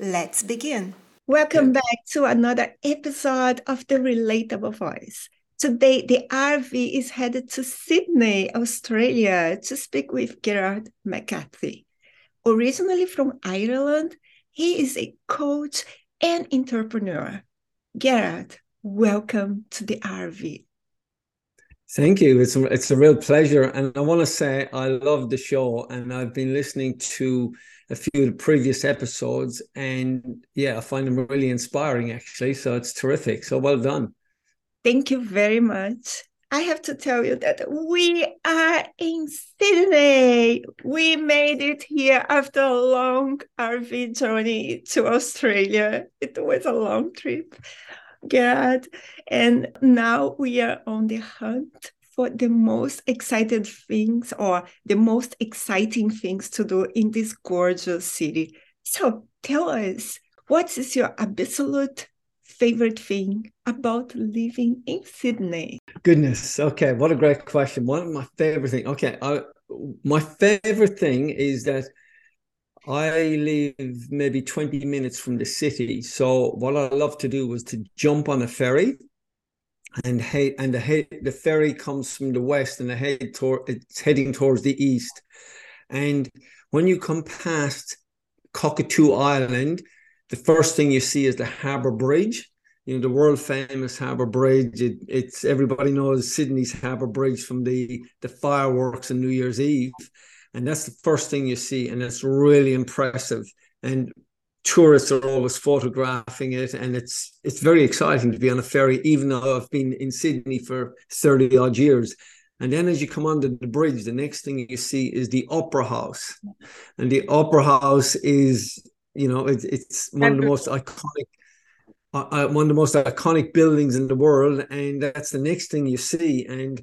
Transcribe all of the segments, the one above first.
Let's begin. Welcome back to another episode of the Relatable Voice. Today, the RV is headed to Sydney, Australia, to speak with Gerard McCarthy. Originally from Ireland, he is a coach and entrepreneur. Gerard, welcome to the RV. Thank you. It's a, it's a real pleasure. And I want to say I love the show and I've been listening to a few of the previous episodes and yeah, I find them really inspiring actually. So it's terrific. So well done. Thank you very much. I have to tell you that we are in Sydney. We made it here after a long RV journey to Australia. It was a long trip, God. And now we are on the hunt for the most excited things or the most exciting things to do in this gorgeous city. So tell us, what is your absolute favorite thing about living in Sydney? Goodness. Okay. What a great question. One of my favorite thing. Okay. I, my favorite thing is that I live maybe 20 minutes from the city. So what I love to do was to jump on a ferry and head and the head, the ferry comes from the west and the head it's heading towards the east. And when you come past Cockatoo Island, the first thing you see is the Harbour Bridge. You know the world famous Harbour Bridge. It, it's everybody knows Sydney's Harbour Bridge from the the fireworks on New Year's Eve, and that's the first thing you see, and it's really impressive. And tourists are always photographing it, and it's it's very exciting to be on a ferry, even though I've been in Sydney for thirty odd years. And then as you come under the bridge, the next thing you see is the Opera House, and the Opera House is you know it's it's one of the most iconic. Uh, one of the most iconic buildings in the world, and that's the next thing you see. And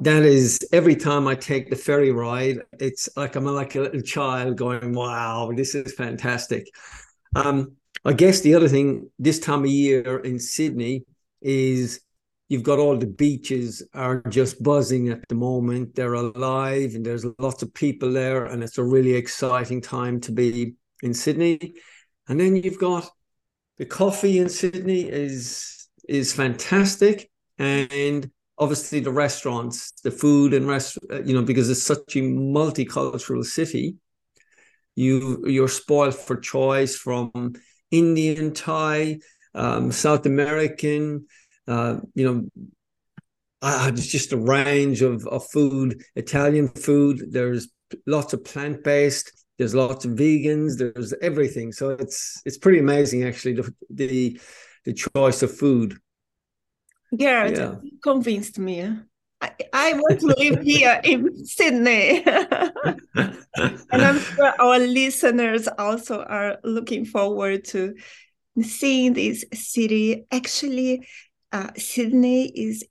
that is every time I take the ferry ride, it's like I'm like a little child going, "Wow, this is fantastic." Um, I guess the other thing this time of year in Sydney is you've got all the beaches are just buzzing at the moment. They're alive, and there's lots of people there, and it's a really exciting time to be in Sydney. And then you've got the coffee in Sydney is is fantastic, and obviously the restaurants, the food and rest, you know, because it's such a multicultural city, you you're spoiled for choice from Indian, Thai, um, South American, uh, you know. Uh, it's just a range of, of food, Italian food. There's lots of plant based. There's lots of vegans. There's everything. So it's it's pretty amazing actually the the, the choice of food. Garrett, yeah. convinced me. I, I want to live here in Sydney. and I'm sure our listeners also are looking forward to seeing this city. Actually, uh, Sydney is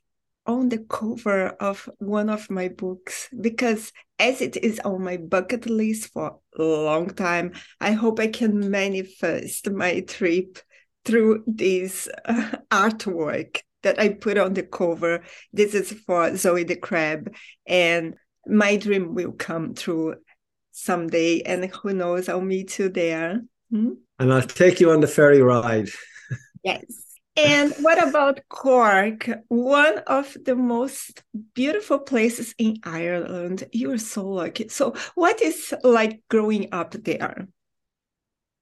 on the cover of one of my books because as it is on my bucket list for a long time, I hope I can manifest my trip through this uh, artwork that I put on the cover. This is for Zoe the Crab, and my dream will come true someday. And who knows, I'll meet you there. Hmm? And I'll take you on the ferry ride. yes. And what about Cork? One of the most beautiful places in Ireland. You are so lucky. So, what is like growing up there?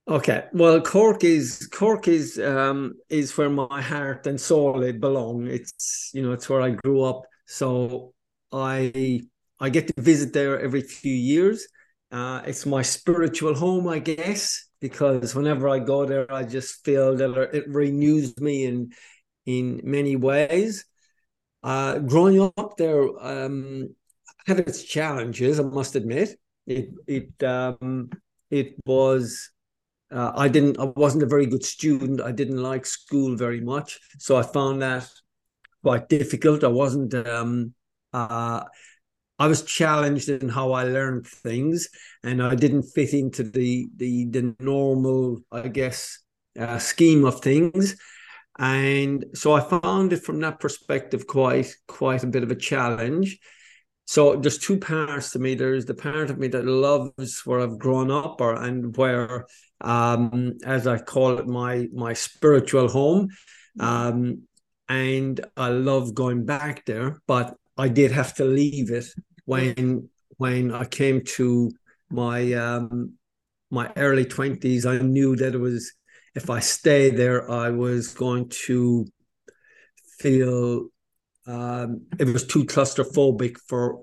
Okay, well, Cork is Cork is um, is where my heart and soul it belong. It's you know it's where I grew up. So I I get to visit there every few years. Uh, it's my spiritual home, I guess, because whenever I go there, I just feel that it renews me in in many ways. Uh, growing up there um, had its challenges, I must admit. It it um, it was uh, I didn't I wasn't a very good student. I didn't like school very much, so I found that quite difficult. I wasn't um, uh, I was challenged in how I learned things, and I didn't fit into the the the normal, I guess, uh, scheme of things. And so I found it from that perspective quite quite a bit of a challenge. So there's two parts to me. There's the part of me that loves where I've grown up, or and where um, as I call it, my my spiritual home. Um, and I love going back there, but I did have to leave it when when I came to my um, my early twenties. I knew that it was if I stayed there, I was going to feel um, it was too claustrophobic for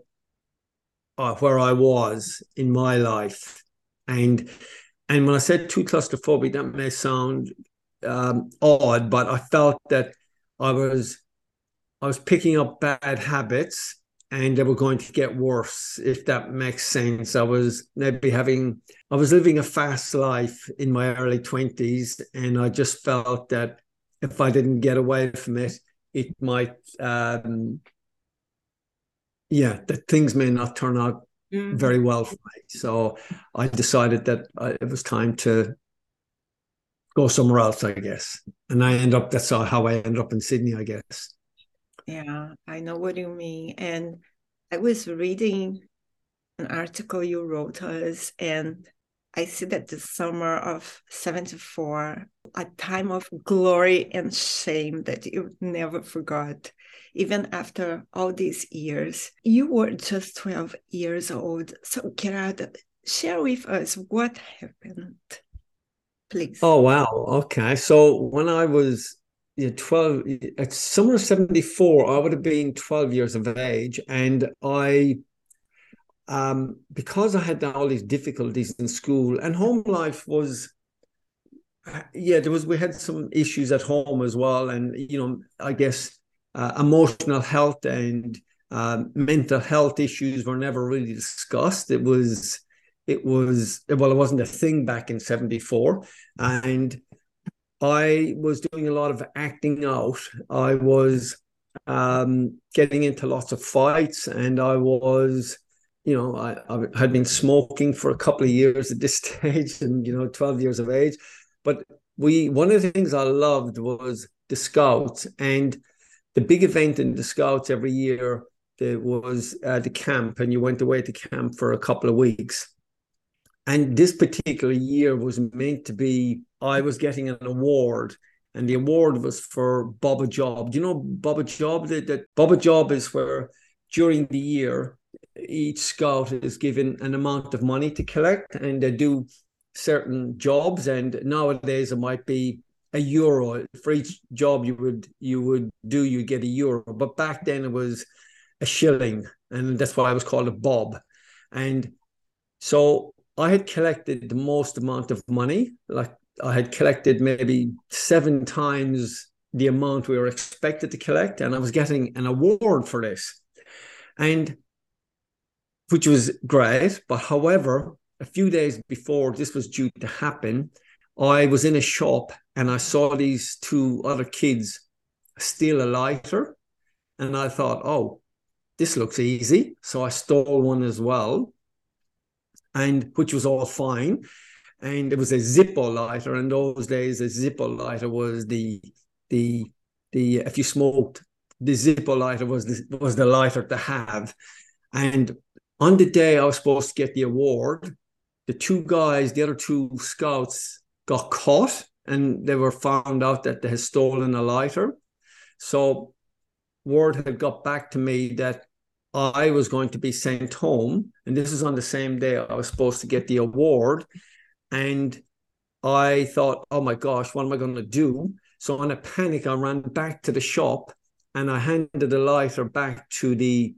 uh, where I was in my life, and and when I said too claustrophobic, that may sound um, odd, but I felt that I was I was picking up bad habits and they were going to get worse if that makes sense. I was maybe having i was living a fast life in my early 20s and i just felt that if i didn't get away from it it might um yeah that things may not turn out mm-hmm. very well for me. So I decided that I, it was time to go somewhere else, I guess. And I end up, that's how I end up in Sydney, I guess. Yeah, I know what you mean. And I was reading an article you wrote us, and I see that the summer of 74, a time of glory and shame that you never forgot even after all these years. You were just 12 years old. So, Gerard, share with us what happened, please. Oh, wow. Okay. So, when I was yeah, 12, at summer of 74, I would have been 12 years of age. And I, um, because I had all these difficulties in school and home life was yeah there was we had some issues at home as well and you know i guess uh, emotional health and uh, mental health issues were never really discussed. It was, it was well, it wasn't a thing back in '74, and I was doing a lot of acting out. I was um, getting into lots of fights, and I was, you know, I, I had been smoking for a couple of years at this stage, and you know, 12 years of age. But we, one of the things I loved was the Scouts, and the big event in the Scouts every year was uh, the camp, and you went away to camp for a couple of weeks. And this particular year was meant to be, I was getting an award, and the award was for Bob a Job. Do you know Bob a Job? That, that Job is where during the year, each scout is given an amount of money to collect, and they do certain jobs. And nowadays, it might be a euro for each job you would you would do you get a euro. But back then it was a shilling and that's why i was called a bob. And so i had collected the most amount of money. Like i had collected maybe seven times the amount we were expected to collect and i was getting an award for this. And which was great. But however a few days before this was due to happen I was in a shop and I saw these two other kids steal a lighter. And I thought, oh, this looks easy. So I stole one as well, and which was all fine. And it was a Zippo lighter. In those days, a Zippo lighter was the the the if you smoked, the Zippo lighter was the was the lighter to have. And on the day I was supposed to get the award, the two guys, the other two scouts got caught and they were found out that they had stolen a lighter. So word had got back to me that I was going to be sent home, and this is on the same day I was supposed to get the award. And I thought, oh my gosh, what am I going to do? So in a panic, I ran back to the shop and I handed the lighter back to the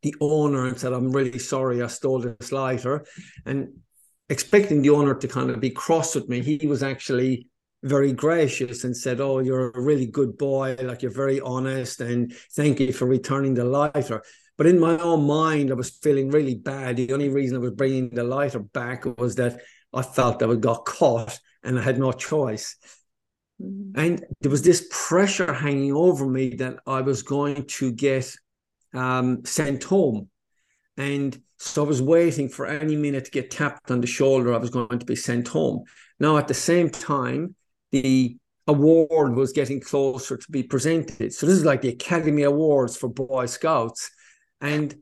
the owner and said, I'm really sorry I stole this lighter. And expecting the owner to kind of be cross with me, he was actually very gracious and said, Oh, you're a really good boy, like you're very honest, and thank you for returning the lighter. But in my own mind, I was feeling really bad. The only reason I was bringing the lighter back was that I felt that I got caught and I had no choice. Mm-hmm. And there was this pressure hanging over me that I was going to get um, sent home. And so I was waiting for any minute to get tapped on the shoulder. I was going to be sent home. Now, at the same time, the award was getting closer to be presented. So this is like the Academy Awards for Boy Scouts. And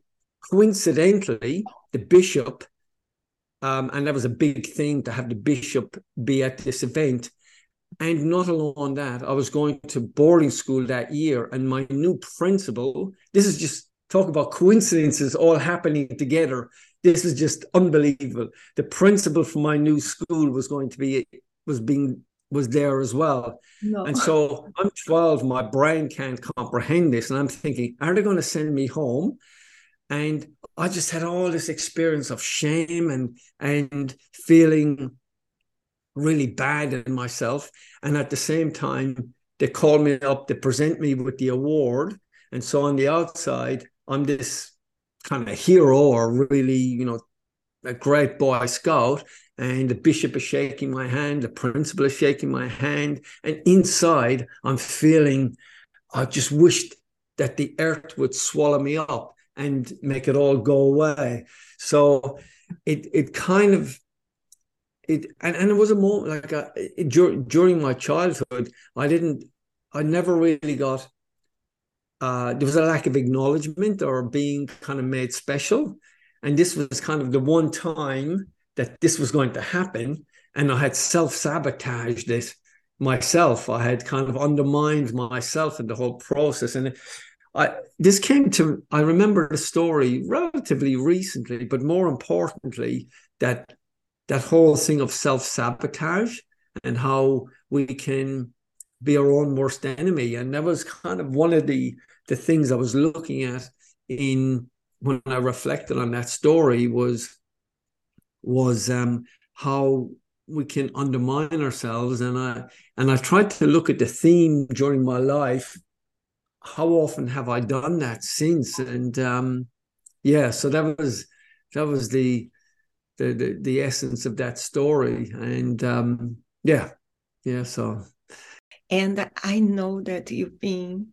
coincidentally, the bishop, um, and that was a big thing to have the bishop be at this event. And not alone that, I was going to boarding school that year, and my new principal, this is just talk about coincidences all happening together. This is just unbelievable. The principal for my new school was going to be was being was there as well. No. And so I'm 12, my brain can't comprehend this. And I'm thinking, are they going to send me home? And I just had all this experience of shame and and feeling really bad in myself. And at the same time, they call me up, they present me with the award. And so on the outside, I'm this kind of hero or really, you know, a great boy scout and the bishop is shaking my hand, the principal is shaking my hand, and inside I'm feeling I just wished that the earth would swallow me up and make it all go away. So it it kind of it and, and it was a moment like a, it, during, during my childhood I didn't I never really got uh, there was a lack of acknowledgement or being kind of made special and this was kind of the one time that this was going to happen. And I had self sabotaged it myself. I had kind of undermined myself in the whole process. And I, this came to, I remember the story relatively recently, but more importantly, that that whole thing of self sabotage and how we can be our own worst enemy. And that was kind of one of the the things I was looking at in when I reflected on that story was was um, how we can undermine ourselves. And I and I tried to look at the theme during my life how often have I done that since? And um, yeah so that was that was the the the, the essence of that story. And um, yeah yeah so. And I know that you've been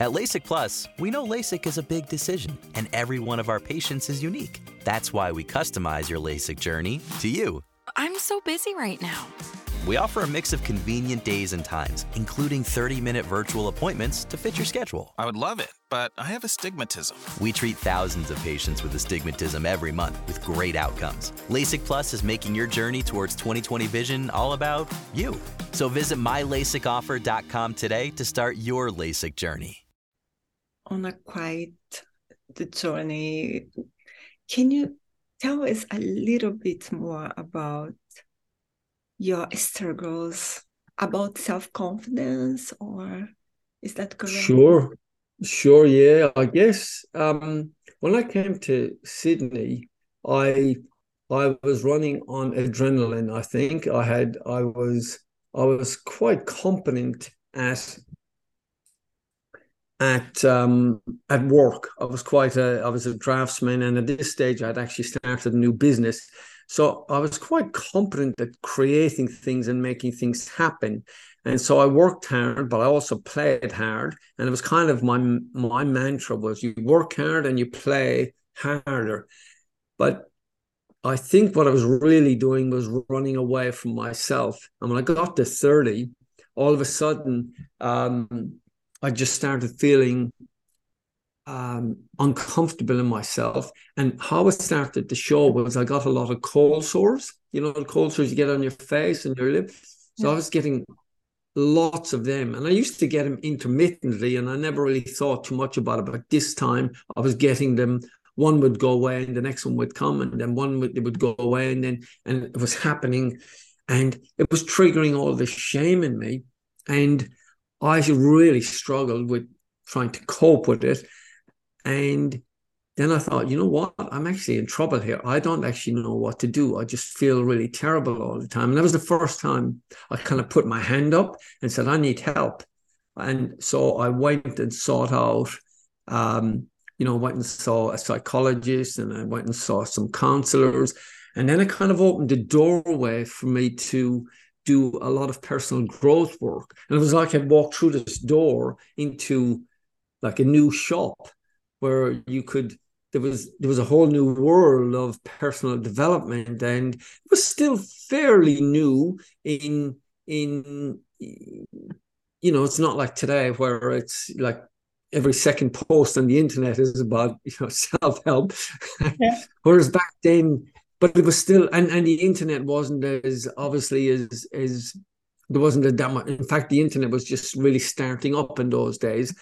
At LASIK Plus, we know LASIK is a big decision, and every one of our patients is unique. That's why we customize your LASIK journey to you. I'm so busy right now. We offer a mix of convenient days and times, including 30 minute virtual appointments to fit your schedule. I would love it, but I have astigmatism. We treat thousands of patients with astigmatism every month with great outcomes. LASIK Plus is making your journey towards 2020 vision all about you. So visit mylasikoffer.com today to start your LASIK journey on a quite the journey. Can you tell us a little bit more about your struggles, about self confidence, or is that correct? Sure, sure. Yeah, I guess um, when I came to Sydney, I I was running on adrenaline. I think I had I was I was quite competent at at um, at work. I was quite a I was a draftsman, and at this stage, I'd actually started a new business. So I was quite competent at creating things and making things happen. And so I worked hard, but I also played hard. And it was kind of my my mantra was you work hard and you play harder. But I think what I was really doing was running away from myself. And when I got to 30, all of a sudden, um, I just started feeling um, uncomfortable in myself. And how it started to show was I got a lot of cold sores. You know, the cold sores you get on your face and your lip. So yeah. I was getting lots of them. And I used to get them intermittently, and I never really thought too much about it. But this time I was getting them. One would go away, and the next one would come, and then one would, would go away, and then and it was happening, and it was triggering all the shame in me, and I really struggled with trying to cope with it. And then I thought, you know what? I'm actually in trouble here. I don't actually know what to do. I just feel really terrible all the time. And that was the first time I kind of put my hand up and said, I need help. And so I went and sought out, um, you know, went and saw a psychologist and I went and saw some counselors. And then it kind of opened the doorway for me to do a lot of personal growth work. And it was like I'd walked through this door into like a new shop where you could there was there was a whole new world of personal development and it was still fairly new in in you know it's not like today where it's like every second post on the internet is about you know self-help yeah. whereas back then but it was still and and the internet wasn't as obviously as as there wasn't that much in fact the internet was just really starting up in those days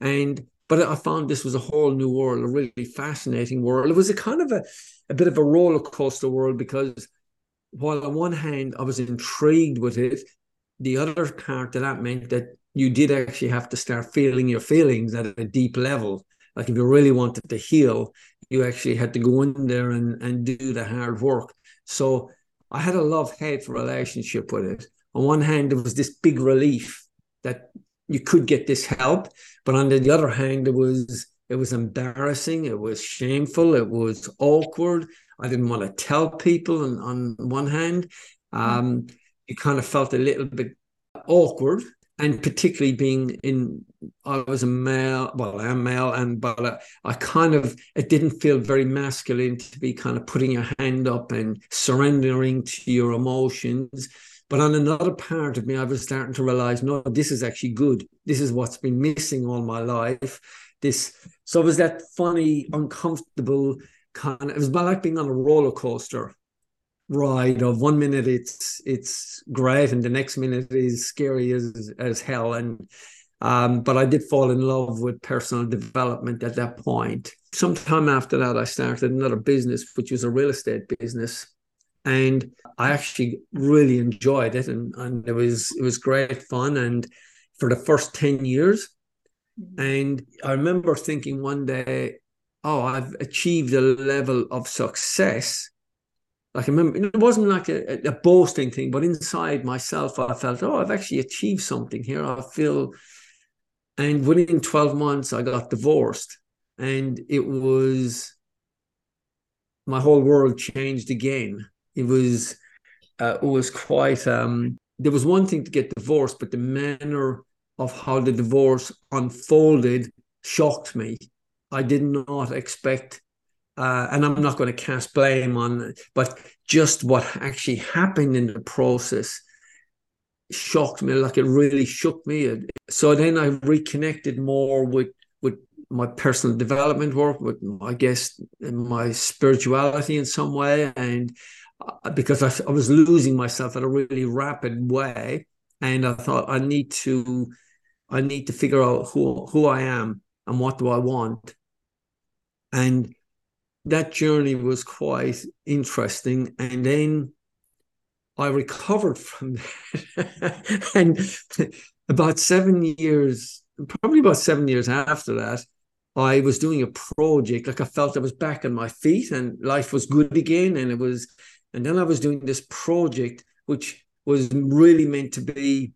and but I found this was a whole new world, a really fascinating world. It was a kind of a, a bit of a roller coaster world because while on one hand I was intrigued with it, the other part of that meant that you did actually have to start feeling your feelings at a deep level. Like if you really wanted to heal, you actually had to go in there and, and do the hard work. So I had a love hate relationship with it. On one hand, there was this big relief that you could get this help. But on the other hand, it was it was embarrassing, it was shameful, it was awkward. I didn't want to tell people. And on one hand, um, you kind of felt a little bit awkward, and particularly being in, I was a male. Well, I am male, and but uh, I kind of it didn't feel very masculine to be kind of putting your hand up and surrendering to your emotions but on another part of me, I was starting to realize, no, this is actually good. This is what's been missing all my life. This, so it was that funny, uncomfortable kind of, it was like being on a roller coaster ride of one minute it's it's great and the next minute is scary as as hell and um but I did fall in love with personal development at that point sometime after that I started another business which was a real estate business and I actually really enjoyed it, and and it was it was great fun. And for the first ten years, and I remember thinking one day, oh, I've achieved a level of success. Like I remember, it wasn't like a, a boasting thing, but inside myself, I felt, oh, I've actually achieved something here. I feel, and within twelve months, I got divorced, and it was my whole world changed again it was uh, it was quite um, there was one thing to get divorced, but the manner of how the divorce unfolded shocked me. I did not expect, uh, and I'm not going to cast blame on, but just what actually happened in the process shocked me. Like it really shook me. So then I reconnected more with with my personal development work, with I guess my spirituality in some way, and uh, because I, I was losing myself at a really rapid way, and I thought I need to, I need to figure out who who I am and what do I want, and that journey was quite interesting. And then I recovered from that, and about seven years, probably about seven years after that, I was doing a project. Like I felt I was back on my feet and life was good again. And it was and then I was doing this project, which was really meant to be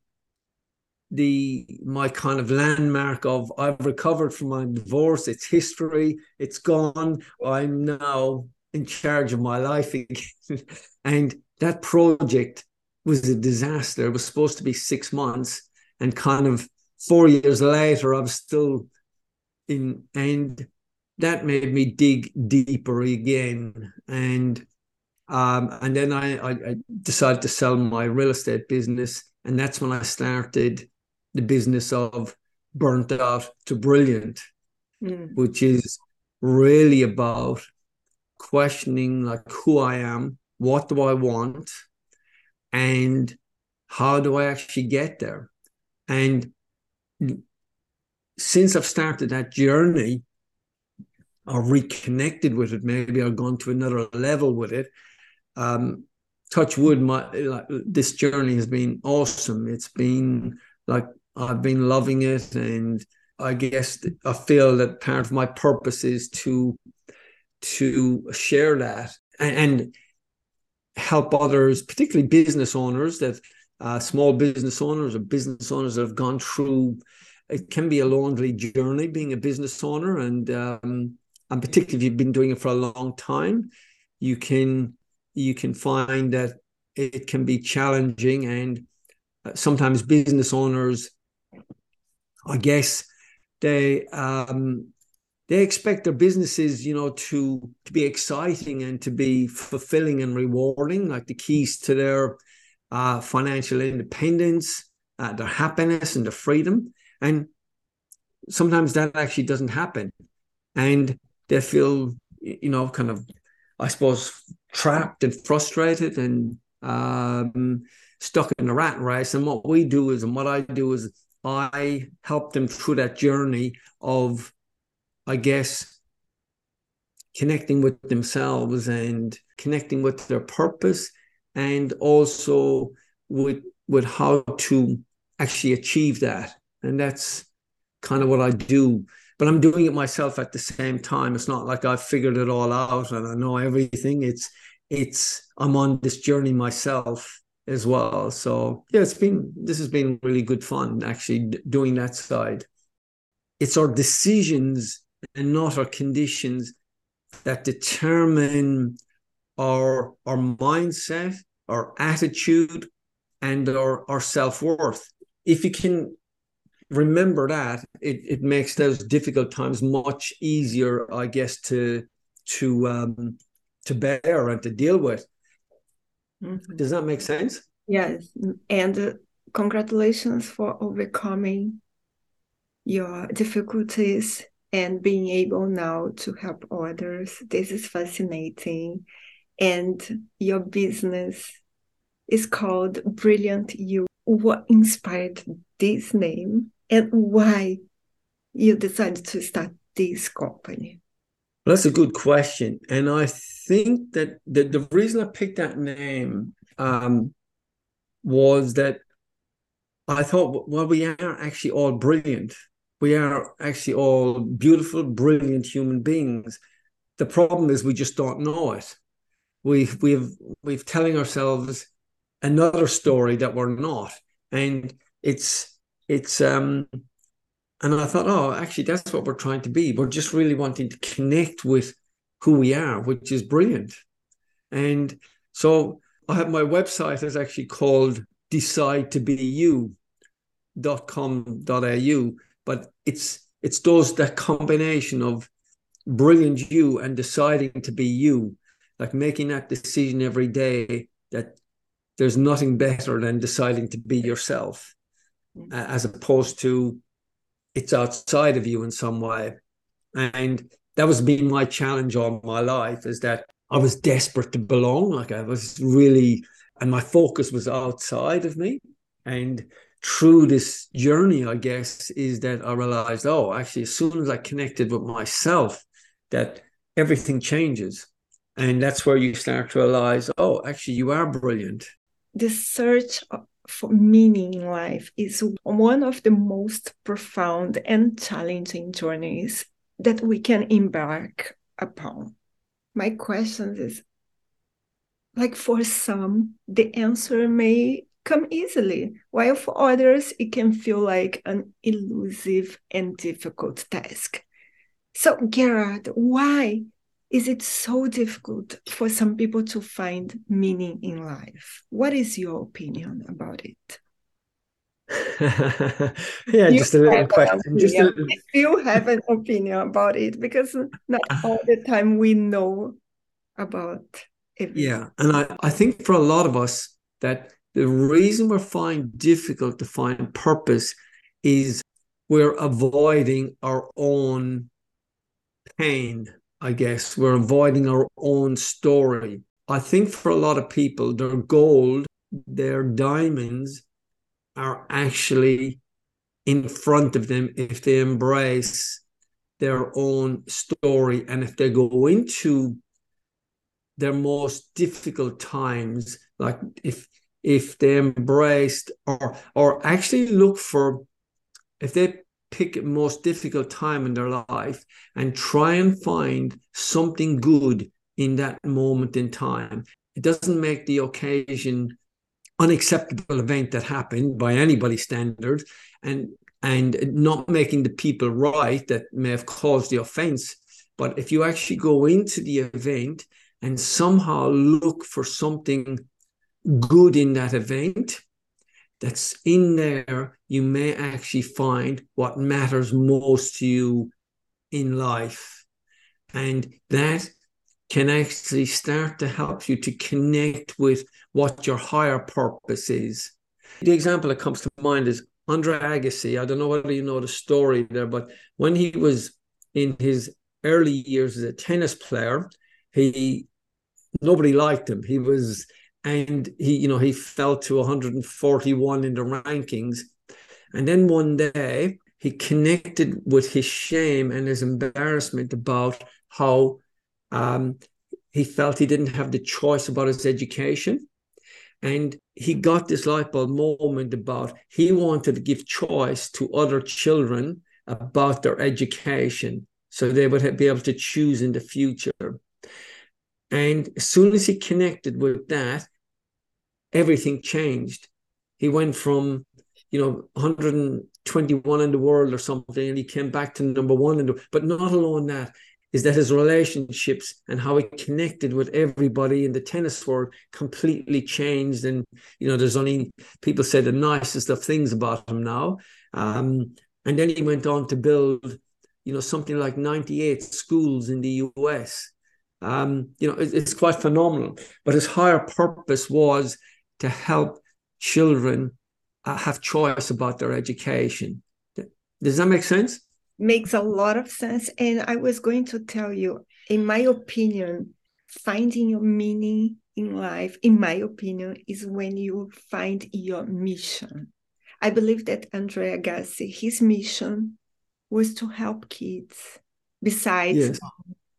the my kind of landmark of I've recovered from my divorce. It's history. It's gone. I'm now in charge of my life again. and that project was a disaster. It was supposed to be six months, and kind of four years later, I was still in, and that made me dig deeper again. And um, and then I, I decided to sell my real estate business, and that's when I started the business of burnt out to brilliant, mm. which is really about questioning like who I am, what do I want, and how do I actually get there? And since I've started that journey, or reconnected with it, maybe I've gone to another level with it. Um, touch wood, my like, this journey has been awesome. It's been like I've been loving it, and I guess I feel that part of my purpose is to to share that and, help others, particularly business owners that uh, small business owners or business owners that have gone through. It can be a lonely journey being a business owner, and um, and particularly if you've been doing it for a long time, you can you can find that it can be challenging, and uh, sometimes business owners, I guess, they um, they expect their businesses, you know, to to be exciting and to be fulfilling and rewarding, like the keys to their uh, financial independence, uh, their happiness, and their freedom. And sometimes that actually doesn't happen, and they feel, you know, kind of, I suppose, trapped and frustrated and um, stuck in a rat race. And what we do is, and what I do is, I help them through that journey of I guess, connecting with themselves and connecting with their purpose and also with with how to actually achieve that. And that's kind of what I do. But I'm doing it myself at the same time. It's not like I've figured it all out and I know everything. It's it's I'm on this journey myself as well. So yeah, it's been this has been really good fun actually doing that side. It's our decisions and not our conditions that determine our our mindset, our attitude, and our, our self-worth. If you can remember that, it, it makes those difficult times much easier, I guess, to to um to bear and to deal with. Mm-hmm. Does that make sense? Yes. And uh, congratulations for overcoming your difficulties and being able now to help others. This is fascinating. And your business is called Brilliant You. What inspired this name and why you decided to start this company? Well, that's a good question. And I think that the, the reason I picked that name um, was that I thought, well, we are actually all brilliant we are actually all beautiful, brilliant human beings. The problem is we just don't know it. We've we've we've telling ourselves another story that we're not, and it's it's um. And I thought, oh, actually, that's what we're trying to be. We're just really wanting to connect with who we are, which is brilliant. And so I have my website is actually called decide to be you.com.au but it's it's those that combination of brilliant you and deciding to be you like making that decision every day that there's nothing better than deciding to be yourself mm-hmm. as opposed to it's outside of you in some way and that was been my challenge all my life is that i was desperate to belong like i was really and my focus was outside of me and through this journey, I guess, is that I realized, oh, actually, as soon as I connected with myself, that everything changes. And that's where you start to realize, oh, actually, you are brilliant. The search for meaning in life is one of the most profound and challenging journeys that we can embark upon. My question is like for some, the answer may come easily, while for others, it can feel like an elusive and difficult task. So, Gerard, why is it so difficult for some people to find meaning in life? What is your opinion about it? yeah, you just a little question. Just a... little... If you have an opinion about it, because not ah. all the time we know about it. Yeah, and I, I think for a lot of us that the reason we find difficult to find purpose is we're avoiding our own pain, I guess. We're avoiding our own story. I think for a lot of people, their gold, their diamonds are actually in front of them if they embrace their own story and if they go into their most difficult times like if if they embraced or or actually look for if they pick most difficult time in their life and try and find something good in that moment in time. It doesn't make the occasion unacceptable event that happened by anybody's standards and and not making the people right that may have caused the offense. But if you actually go into the event and somehow look for something good in that event that's in there you may actually find what matters most to you in life and that can actually start to help you to connect with what your higher purpose is. The example that comes to mind is Andre Agassi. I don't know whether you know the story there, but when he was in his early years as a tennis player, he nobody liked him. He was and he you know he fell to 141 in the rankings and then one day he connected with his shame and his embarrassment about how um, he felt he didn't have the choice about his education. And he got this light bulb moment about he wanted to give choice to other children about their education so they would be able to choose in the future. And as soon as he connected with that, everything changed. He went from, you know, 121 in the world or something, and he came back to number one. In the, but not alone that, is that his relationships and how he connected with everybody in the tennis world completely changed. And you know, there's only people say the nicest of things about him now. Um, and then he went on to build, you know, something like 98 schools in the US. Um, you know, it, it's quite phenomenal. But his higher purpose was to help children uh, have choice about their education. Does that make sense? makes a lot of sense. And I was going to tell you, in my opinion, finding your meaning in life, in my opinion, is when you find your mission. I believe that Andrea Agassi, his mission was to help kids, besides yes.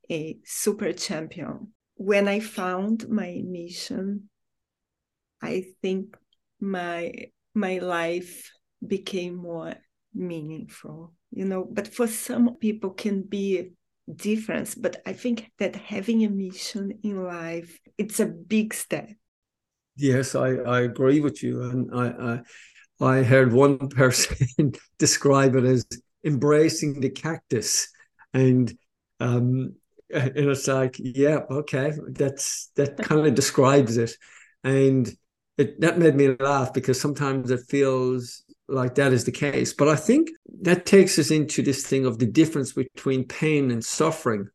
a super champion. When I found my mission, I think my my life became more meaningful you know but for some people can be difference but i think that having a mission in life it's a big step. Yes i i agree with you and i i, I heard one person describe it as embracing the cactus and um and it's like yeah okay that's that kind of describes it and it that made me laugh because sometimes it feels like that is the case. But I think that takes us into this thing of the difference between pain and suffering.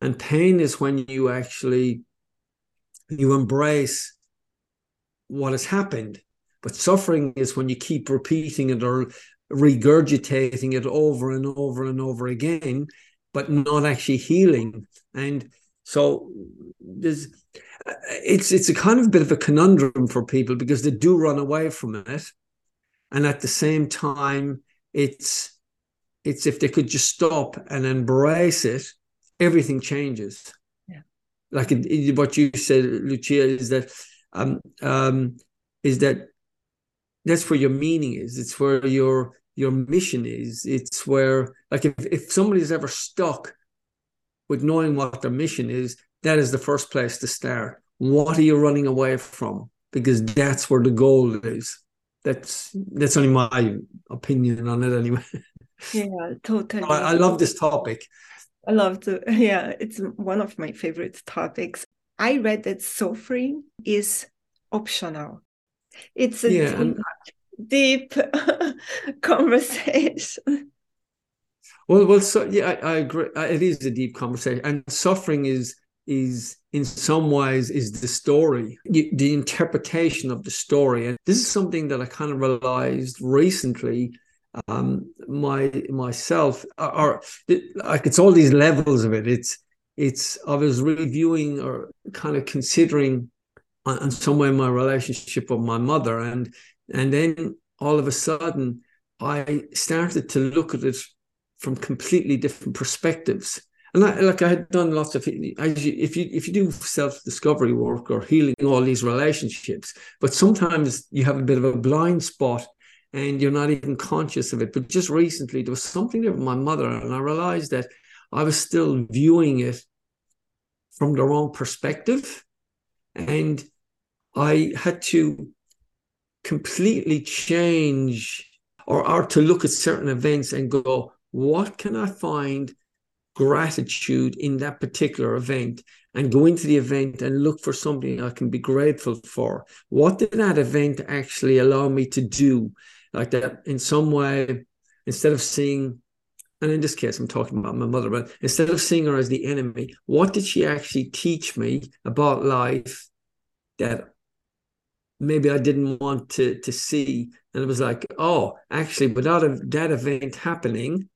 And pain is when you actually you embrace what has happened. But suffering is when you keep repeating it or regurgitating it over and over and over again, but not actually healing. And so there's it's it's a kind of bit of a conundrum for people because they do run away from it. And at the same time it's it's if they could just stop and embrace it everything changes. Yeah. Like it, it, what you said lucia is that um um is that that's where your meaning is. It's where your your mission is. It's where like if, if somebody's ever stuck with knowing what their mission is that is the first place to start what are you running away from because that's where the goal is that's that's only my opinion on it anyway. Yeah, totally. I, I love this topic. I love to, yeah, it's one of my favorite topics. I read that suffering is optional. It's a Yeah, and- deep conversation. Well, well, so yeah, I, I agree. Uh, It is a deep conversation, and suffering is is in some ways is the story, the interpretation of the story, and this is something that I kind of realized recently. Um, my myself, or, or like it's all these levels of it. It's it's I was reviewing or kind of considering on, on some way my relationship with my mother, and and then all of a sudden I started to look at it from completely different perspectives. And I, like I had done lots of as you, if you if you do self discovery work or healing all these relationships, but sometimes you have a bit of a blind spot and you're not even conscious of it. But just recently there was something there with my mother, and I realized that I was still viewing it from the wrong perspective, and I had to completely change or, or to look at certain events and go, what can I find gratitude in that particular event and go into the event and look for something I can be grateful for. What did that event actually allow me to do? Like that in some way, instead of seeing, and in this case, I'm talking about my mother, but instead of seeing her as the enemy, what did she actually teach me about life that maybe I didn't want to to see? And it was like, oh, actually, without that event happening,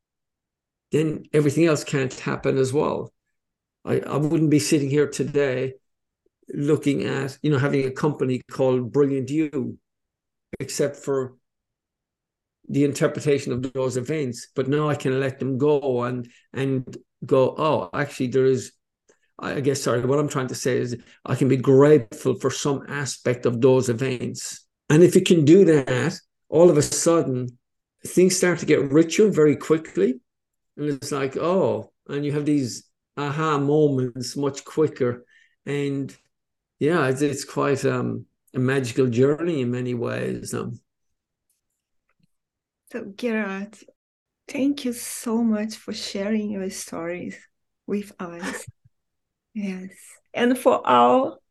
then everything else can't happen as well. I, I wouldn't be sitting here today looking at, you know, having a company called Brilliant You, except for the interpretation of those events. But now I can let them go and and go, oh, actually there is I guess sorry, what I'm trying to say is I can be grateful for some aspect of those events. And if you can do that, all of a sudden things start to get richer very quickly and it's like oh and you have these aha moments much quicker and yeah it's, it's quite um, a magical journey in many ways um, So, Gerard, thank you so much for sharing your stories with us. yes. And for all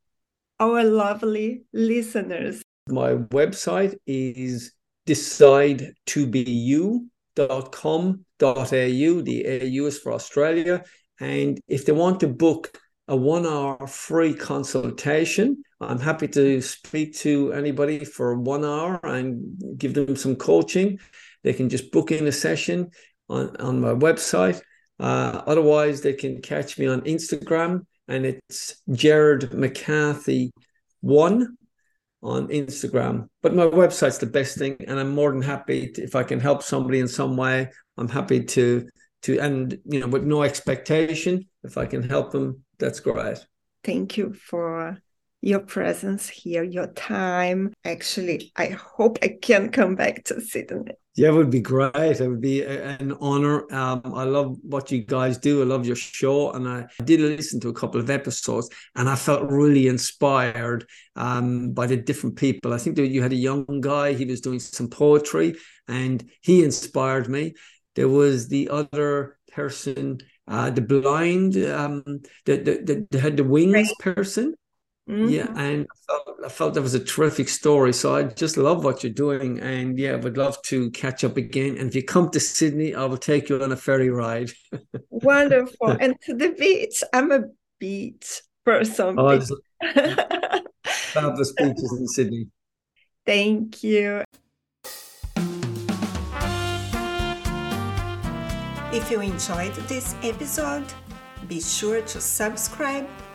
our lovely listeners. my website is decide to be you au. The AU is for Australia. And if they want to book a one hour free consultation, I'm happy to speak to anybody for one hour and give them some coaching. They can just book in a session on, on my website. Uh, otherwise, they can catch me on Instagram and it's Gerard McCarthy one on Instagram. But my website's the best thing, and I'm more than happy to, if I can help somebody in some way. I'm happy to to and you know with no expectation. If I can help them, that's great. Thank you for your presence here, your time. Actually, I hope I can come back to Sydney. Yeah, it would be great. It would be an honor. Um, I love what you guys do. I love your show, and I did listen to a couple of episodes, and I felt really inspired um, by the different people. I think that you had a young guy; he was doing some poetry, and he inspired me. There was the other person, uh, the blind, um, the, the, the, had the wings right. person. Mm-hmm. Yeah, and I felt, I felt that was a terrific story. So I just love what you're doing, and yeah, I would love to catch up again. And if you come to Sydney, I will take you on a ferry ride. Wonderful, and to the beach. I'm a beach person. Oh, fabulous beaches in Sydney. Thank you. If you enjoyed this episode, be sure to subscribe